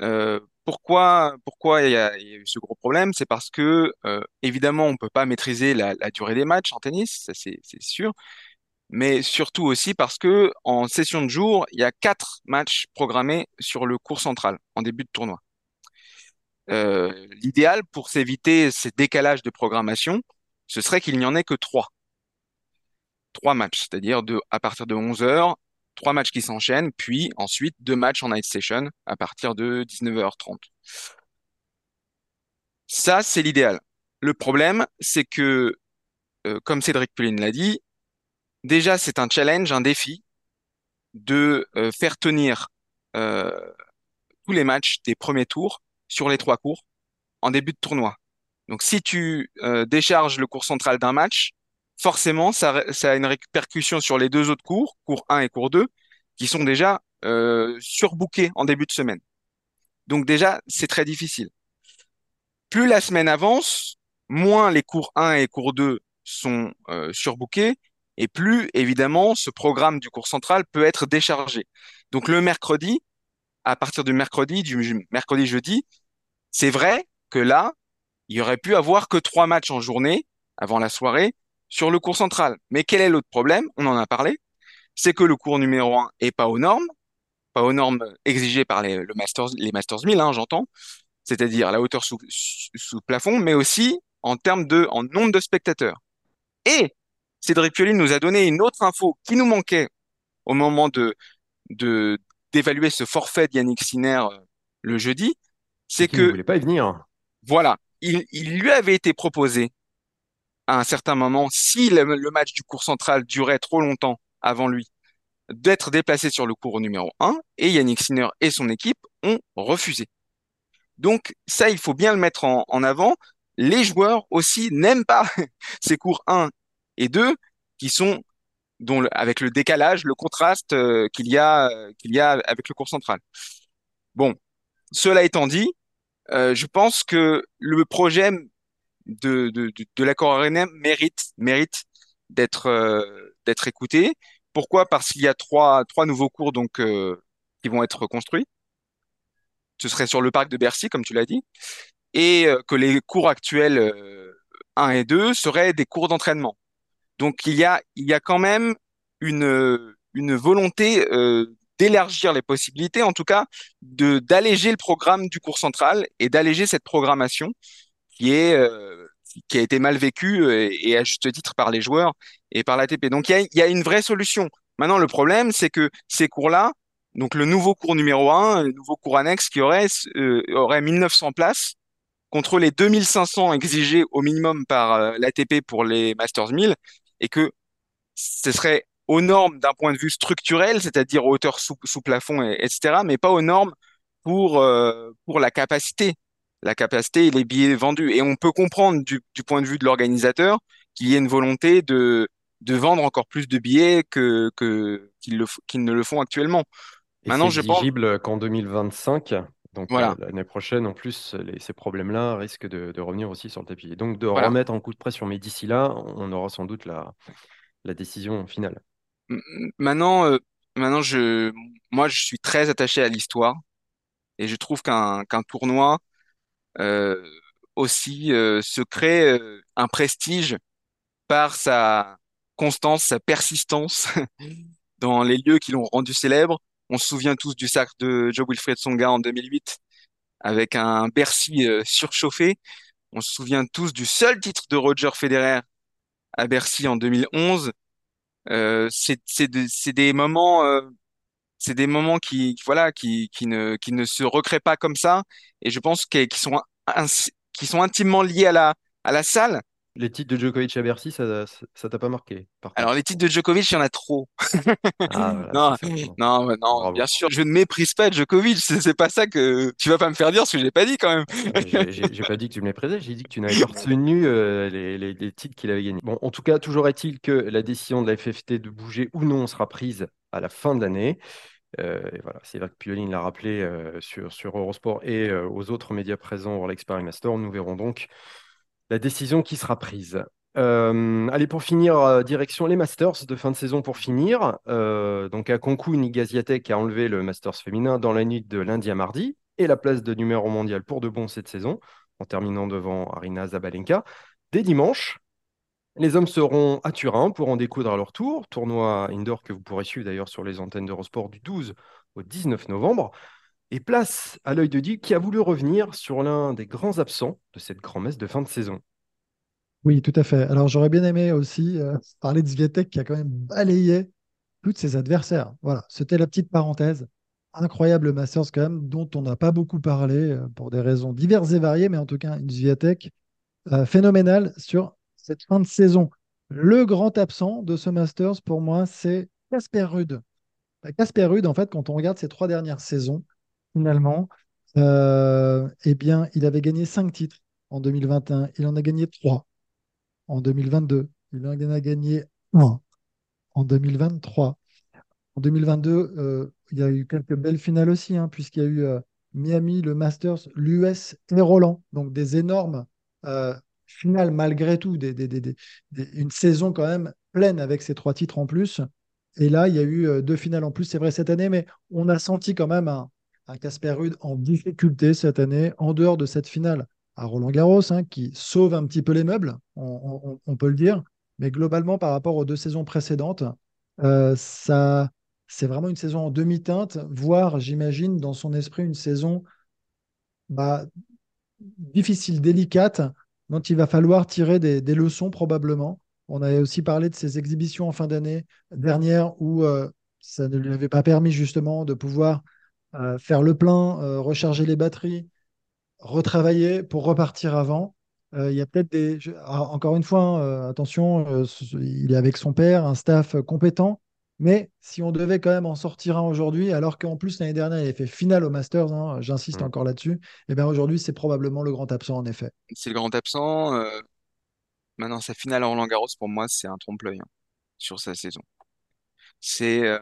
Euh, pourquoi, pourquoi il y a, il y a eu ce gros problème? C'est parce que, évidemment, on peut pas maîtriser la, la durée des matchs en tennis, ça c'est sûr, mais surtout aussi parce que en session de jour, il y a quatre matchs programmés sur le cours central en début de tournoi. Euh, l'idéal pour s'éviter ces décalages de programmation, ce serait qu'il n'y en ait que trois. Trois matchs, c'est-à-dire à partir de 11 heures, trois matchs qui s'enchaînent, puis ensuite deux matchs en night session à partir de 19h30. Ça, c'est l'idéal. Le problème, c'est que, euh, comme Cédric Pellin l'a dit, déjà, c'est un challenge, un défi de euh, faire tenir euh, tous les matchs des premiers tours sur les trois cours en début de tournoi. Donc, si tu euh, décharges le cours central d'un match, forcément, ça, ça, a une répercussion sur les deux autres cours, cours 1 et cours 2, qui sont déjà surbookés en début de semaine. Donc déjà, c'est très difficile. Plus la semaine avance, moins les cours 1 et cours 2 sont surbookés, et plus, évidemment, ce programme du cours central peut être déchargé. Donc le mercredi, à partir du mercredi, du mercredi-jeudi, c'est vrai que là, il y aurait pu avoir que trois matchs en journée, avant la soirée, sur le cours central. Mais quel est l'autre problème? On en a parlé. C'est que le cours numéro 1 est pas aux normes, pas aux normes exigées par les, le Masters, les Masters 1000, hein, j'entends, c'est-à-dire la hauteur sous, sous plafond, mais aussi en termes de en nombre de spectateurs. Et Cédric Pioline nous a donné une autre info qui nous manquait au moment de de d'évaluer ce forfait d'Yannick Sinner euh, le jeudi, c'est que ne voulait pas y venir. Voilà, il, il lui avait été proposé à un certain moment, si le, le, match du cours central durait trop longtemps avant lui, d'être déplacé sur le cours numéro 1, et Yannick Sinner et son équipe ont refusé. Donc ça, il faut bien le mettre en, en avant. Les joueurs aussi n'aiment pas ces cours 1 et 2 qui sont dont le, avec le décalage, le contraste euh, qu'il y a euh, qu'il y a avec le cours central. Bon, cela étant dit, euh, je pense que le projet de, de, de, de l'accord arénien mérite, mérite d'être euh, d'être écouté. Pourquoi? Parce qu'il y a trois, trois nouveaux cours donc, euh, qui vont être construits. Ce serait sur le parc de Bercy, comme tu l'as dit, et euh, que les cours actuels 1 et 2 seraient des cours d'entraînement. Donc il y a, quand même une, volonté d'élargir les possibilités, en tout cas d'alléger le programme du cours central et d'alléger cette programmation qui euh, a été mal vécu et, euh, et, à juste titre par les joueurs et par l'ATP. Donc il y a, y a une vraie solution. Maintenant, le problème, c'est que ces cours-là, donc le nouveau cours numéro 1, le nouveau cours annexe qui aurait, euh, aurait 1900 places contre les 2500 exigés au minimum par euh, l'ATP pour les Masters 1000 et que ce serait aux normes d'un point de vue structurel, c'est-à-dire hauteur sous, sous plafond, et, etc., mais pas aux normes pour, euh, pour la capacité la capacité et les billets vendus. Et on peut comprendre du, du point de vue de l'organisateur qu'il y ait une volonté de, de vendre encore plus de billets que, que, qu'ils, le, qu'ils ne le font actuellement. Et Maintenant, c'est je pense qu'en 2025, donc voilà. euh, l'année prochaine, en plus, les, ces problèmes-là risquent de, de, revenir aussi sur le tapis. Et donc de voilà. remettre en coup de pression. Mais d'ici là, on aura sans doute la, la décision finale. Maintenant, euh, maintenant je, moi, je suis très attaché à l'histoire. Et je trouve qu'un, qu'un tournoi, euh, aussi se crée un prestige par sa constance, sa persistance dans les lieux qui l'ont rendu célèbre. On se souvient tous du sacre de Joe Wilfried Songa en 2008 avec un Bercy euh, surchauffé. On se souvient tous du seul titre de Roger Federer à Bercy en 2011. Euh, c'est de, des moments euh, c'est des moments qui, voilà, qui, qui, ne, qui ne se recréent pas comme ça, et je pense qu'ils sont, qui sont intimement liés à la, à la salle. Les titres de Djokovic à Bercy, ça, t'a pas marqué Alors les titres de Djokovic, il y en a trop. Ah, voilà, non, ça, non, non, bien sûr, je ne méprise pas Djokovic. C'est pas ça que tu vas pas me faire dire, ce que j'ai pas dit quand même. j'ai pas dit que tu me méprisais, j'ai dit que tu n'avais pas retenu euh, les, les, les, titres qu'il avait gagnés. Bon, en tout cas, toujours est-il que la décision de la FFT de bouger ou non sera prise à la fin de l'année. Euh, voilà, c'est vrai que Pioline l'a rappelé euh, sur, sur, Eurosport et euh, aux autres médias présents au l'Expert Master. Nous verrons donc la décision qui sera prise. allez, pour finir, direction les Masters de fin de saison pour finir. donc à Concours, Niga Swiatek a enlevé le Masters féminin dans la nuit de lundi à mardi et la place de numéro mondial pour de bon cette saison en terminant devant Arina Zabalenka. Dès dimanche, les hommes seront à Turin pour en découdre à leur tour, tournoi indoor que vous pourrez suivre d'ailleurs sur les antennes d'Eurosport du 12 au 19 novembre. Et place à l'œil de Dieu qui a voulu revenir sur l'un des grands absents de cette grand-messe de fin de saison. Oui, tout à fait. Alors j'aurais bien aimé aussi euh, parler de Sviatek qui a quand même balayé tous ses adversaires. Voilà, c'était la petite parenthèse. Incroyable Masters quand même, dont on n'a pas beaucoup parlé euh, pour des raisons diverses et variées, mais en tout cas une Sviatek euh, phénoménale sur cette fin de saison. Le grand absent de ce Masters, pour moi, c'est Casper. Bah, Casper Ruud, en fait, quand on regarde ses trois dernières saisons, finalement, euh, eh bien, il avait gagné cinq titres en 2021. Il en a gagné trois en 2022. Il en a gagné un en 2023. En 2022, euh, il y a eu quelques belles finales aussi, hein, puisqu'il y a eu euh, Miami, le Masters, l'US et Roland. Donc des énormes finales malgré tout, des, une saison quand même pleine avec ces trois titres en plus. Et là, il y a eu deux finales en plus, c'est vrai, cette année, mais on a senti quand même un, un Casper Ruud en difficulté cette année, en dehors de cette finale à Roland-Garros, hein, qui sauve un petit peu les meubles, on, peut le dire. Mais globalement, par rapport aux deux saisons précédentes, euh, ça, c'est vraiment une saison en demi-teinte, voire, j'imagine, dans son esprit, une saison bah, difficile, délicate, dont il va falloir tirer des, des leçons probablement. On avait aussi parlé de ses exhibitions en fin d'année dernière où euh, ça ne lui avait pas permis justement de pouvoir euh, faire le plein, euh, recharger les batteries, retravailler pour repartir avant. Euh, il y a peut-être des. je- encore une fois, hein, euh, attention, il est avec son père, un staff compétent. Mais si on devait quand même en sortir un aujourd'hui, alors qu'en plus l'année dernière il avait fait finale au Masters, hein, j'insiste Mm. encore là-dessus, et bien aujourd'hui c'est probablement le grand absent en effet. C'est le grand absent. euh, maintenant, sa finale à Roland-Garros, pour moi, c'est un trompe-l'œil hein, sur sa saison. C'est, euh,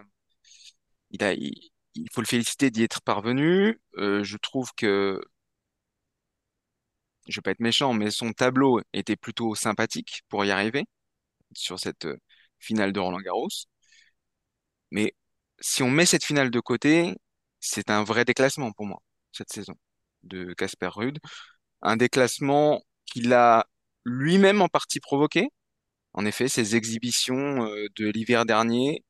il a, il, il faut le féliciter d'y être parvenu. Euh, je trouve que, je vais pas être méchant, mais son tableau était plutôt sympathique pour y arriver sur cette euh, finale de Roland-Garros. Mais si on met cette finale de côté, c'est un vrai déclassement pour moi, cette saison de Casper Ruud. Un déclassement qu'il a lui-même en partie provoqué. En effet, ses exhibitions euh, de l'hiver dernier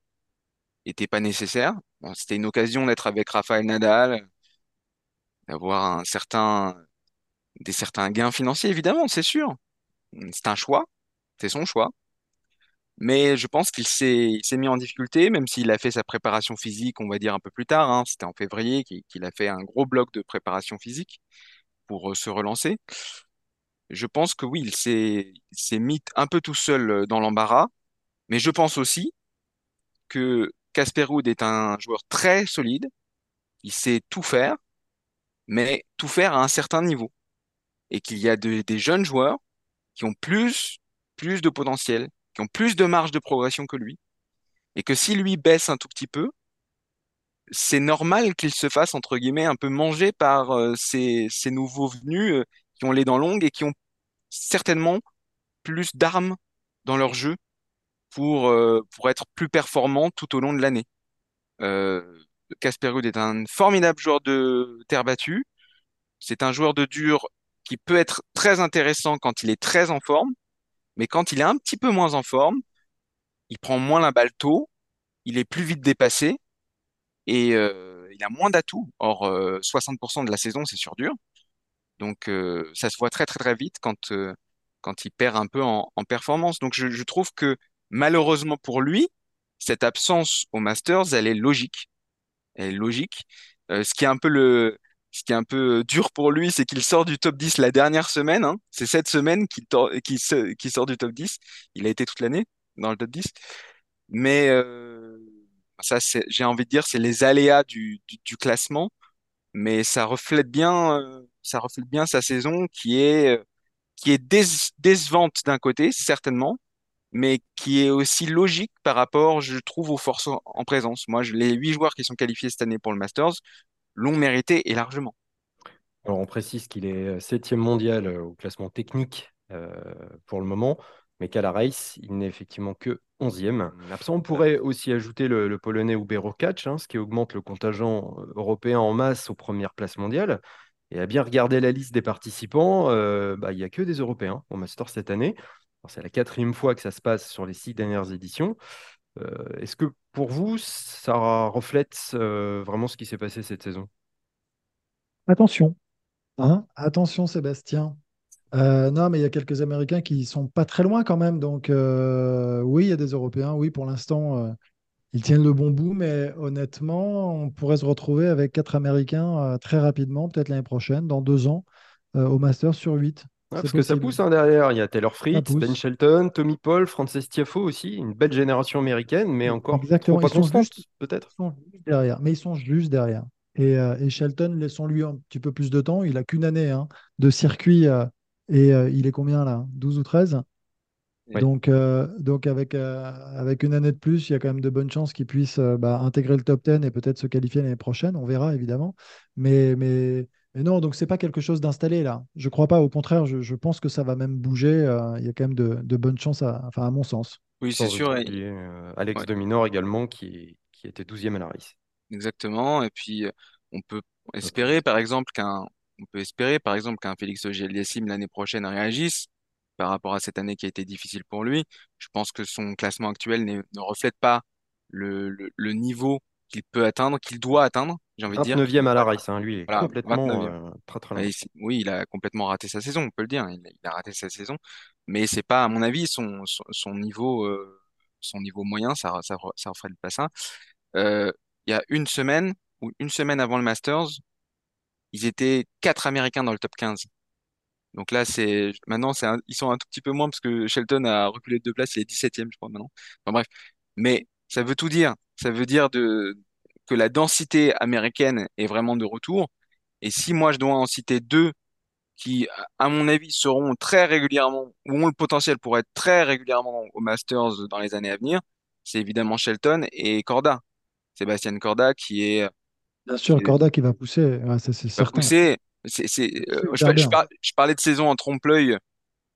n'étaient pas nécessaires. Bon, c'était une occasion d'être avec Rafael Nadal, d'avoir un certain, des certains gains financiers, évidemment, c'est sûr. C'est un choix, c'est son choix. Mais je pense qu'il s'est, s'est mis en difficulté, même s'il a fait sa préparation physique, on va dire un peu plus tard. hein. C'était en février qu'il qu'il a fait un gros bloc de préparation physique pour euh, se relancer. Je pense que oui, il s'est, il s'est mis un peu tout seul euh, dans l'embarras. Mais je pense aussi que Casper Ruud est un joueur très solide. Il sait tout faire, mais tout faire à un certain niveau. Et qu'il y a de- des jeunes joueurs qui ont plus, de potentiel, qui ont plus de marge de progression que lui. Et que si lui baisse un tout petit peu, c'est normal qu'il se fasse, entre guillemets, un peu manger par euh, ces, ces nouveaux venus euh, qui ont les dents longues et qui ont certainement plus d'armes dans leur jeu pour, euh, pour être plus performants tout au long de l'année. Euh, Casper Ruud est un formidable joueur de terre battue. C'est un joueur de dur qui peut être très intéressant quand il est très en forme, mais quand il est un petit peu moins en forme, il prend moins la balle tôt, il est plus vite dépassé et euh, il a moins d'atouts. Or, euh, 60% de la saison, c'est sur dur. Donc, euh, ça se voit très, très, très vite quand, euh, quand il perd un peu en, performance. Donc, je trouve que malheureusement pour lui, cette absence au Masters, elle est logique. Elle est logique. Euh, ce qui est un peu le, ce qui est un peu dur pour lui, c'est qu'il sort du top 10 la dernière semaine. hein. C'est cette semaine qu'il sort du top 10. Il a été toute l'année dans le top 10. Mais euh, ça, j'ai envie de dire, c'est les aléas du, du, du classement. Mais ça reflète bien, euh, ça reflète bien sa saison qui est, euh, qui est dé- décevante d'un côté, certainement, mais qui est aussi logique par rapport, je trouve, aux forces en en présence. Moi, les huit joueurs qui sont qualifiés cette année pour le Masters l'ont mérité et largement. Alors, on précise qu'il est euh, septième mondial euh, au classement technique euh, pour le moment, mais qu'à la race, il n'est effectivement que 11e. Absent, on pourrait aussi ajouter le, Polonais Uber Hurkacz, hein, ce qui augmente le contingent européen en masse aux premières places mondiales. Et à bien regarder la liste des participants, bah, il n'y a que des Européens au Master cette année. C'est la quatrième fois que ça se passe sur les six dernières éditions. Euh, Est-ce que pour vous, ça reflète euh, vraiment ce qui s'est passé cette saison? Attention, hein, attention Sébastien. Euh, non, mais il y a quelques Américains qui sont pas très loin quand même. Donc oui, il y a des Européens. Oui, pour l'instant, ils tiennent le bon bout, mais honnêtement, on pourrait se retrouver avec quatre Américains très rapidement, peut-être l'année prochaine, dans deux ans, au Master sur 8. parce que ça pousse hein, derrière. Il y a Taylor Fritz, Ben Shelton, Tommy Paul, Frances Tiafo aussi. Une belle génération américaine, mais encore Exactement. trop pas constante, peut-être. Ils sont juste derrière, mais ils sont juste derrière. Et, euh, et Shelton, laissons-lui un petit peu plus de temps. Il a qu'une année hein, de circuit. Euh, et euh, il est combien là? 12 ou 13 Donc, donc avec, avec une année de plus, il y a quand même de bonnes chances qu'il puisse bah, intégrer le top 10 et peut-être se qualifier l'année prochaine. On verra évidemment. Mais, mais mais non, donc c'est pas quelque chose d'installé là. Je crois pas. Au contraire, je, pense que ça va même bouger. Euh, il y a quand même de, bonnes chances, à, enfin à mon sens. Oui, c'est sûr. Euh, Alex de Minor également, qui, qui était 12e à la race. Exactement. Et puis, euh, on peut espérer, par exemple, qu'un on peut espérer, par exemple, qu'un Félix auger l'année prochaine réagisse par rapport à cette année qui a été difficile pour lui. Je pense que son classement actuel ne reflète pas le, le niveau qu'il peut atteindre, qu'il doit atteindre, j'ai envie de dire. 29e à la race, hein, lui, est complètement euh, très, très loin. oui, il a complètement raté sa saison, on peut le dire. Il, a raté sa saison, mais c'est pas, à mon avis, son, son, niveau, euh, son niveau moyen, ça, ça, ça reflète pas ça. Euh, il y a une semaine ou une semaine avant le Masters, ils étaient quatre Américains dans le top 15. Donc là, c'est maintenant, c'est ils sont un tout petit peu moins parce que Shelton a reculé de deux places, il est 17e, je crois, maintenant. Enfin bref, mais ça veut tout dire. Ça veut dire de, que la densité américaine est vraiment de retour. Et si moi je dois en citer deux qui, à mon avis, seront très régulièrement, ou ont le potentiel pour être très régulièrement au Masters dans les années à venir, c'est évidemment Shelton et Corda. Sébastien Corda qui est... Bien sûr, Corda qui va pousser, c'est certain. Pousser, c'est, euh, je, parlais de saison en trompe-l'œil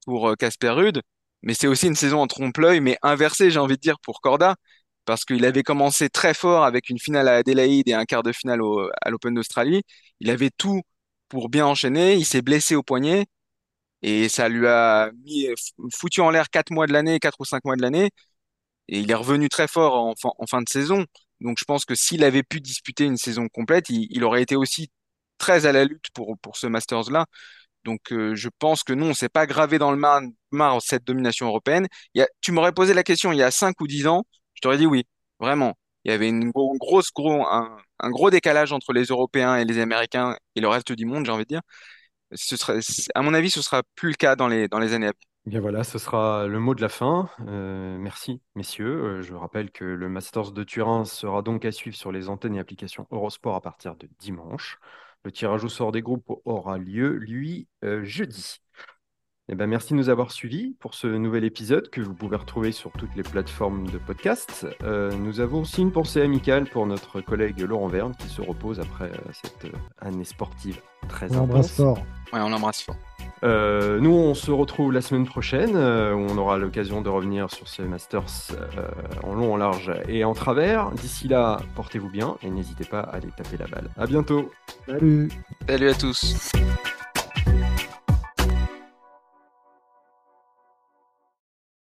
pour euh, Casper Rude, mais c'est aussi une saison en trompe-l'œil, mais inversée, j'ai envie de dire, pour Corda parce qu'il avait commencé très fort avec une finale à Adélaïde et un quart de finale à l'Open d'Australie. Il avait tout pour bien enchaîner. Il s'est blessé au poignet et ça lui a mis, foutu en l'air quatre mois de l'année, quatre ou cinq mois de l'année. Et il est revenu très fort en, fin de saison. Donc je pense que s'il avait pu disputer une saison complète, il, aurait été aussi très à la lutte pour, pour ce Masters-là. Donc euh, je pense que non, c'est pas gravé dans le marbre cette domination européenne. Tu m'aurais posé la question il y a cinq ou dix ans, je t'aurais dit oui, vraiment. Il y avait une grosse, gros, un, gros décalage entre les Européens et les Américains et le reste du monde, j'ai envie de dire. À mon avis, ce sera plus le cas dans les, années à venir. Bien voilà, ce sera le mot de la fin. Euh, merci, messieurs. Euh, je rappelle que le Masters de Turin sera donc à suivre sur les antennes et applications Eurosport à partir de dimanche. Le tirage au sort des groupes aura lieu, lui, euh, jeudi. Eh ben, merci de nous avoir suivis pour ce nouvel épisode que vous pouvez retrouver sur toutes les plateformes de podcast. Euh, nous avons aussi une pensée amicale pour notre collègue Laurent Verne qui se repose après euh, cette euh, année sportive très on Embrasse fort. Ouais, on l'embrasse fort. nous, on se retrouve la semaine prochaine où on aura l'occasion de revenir sur ce Masters en long, en large et en travers. D'ici là, portez-vous bien et n'hésitez pas à aller taper la balle. À bientôt. Salut. Salut à tous.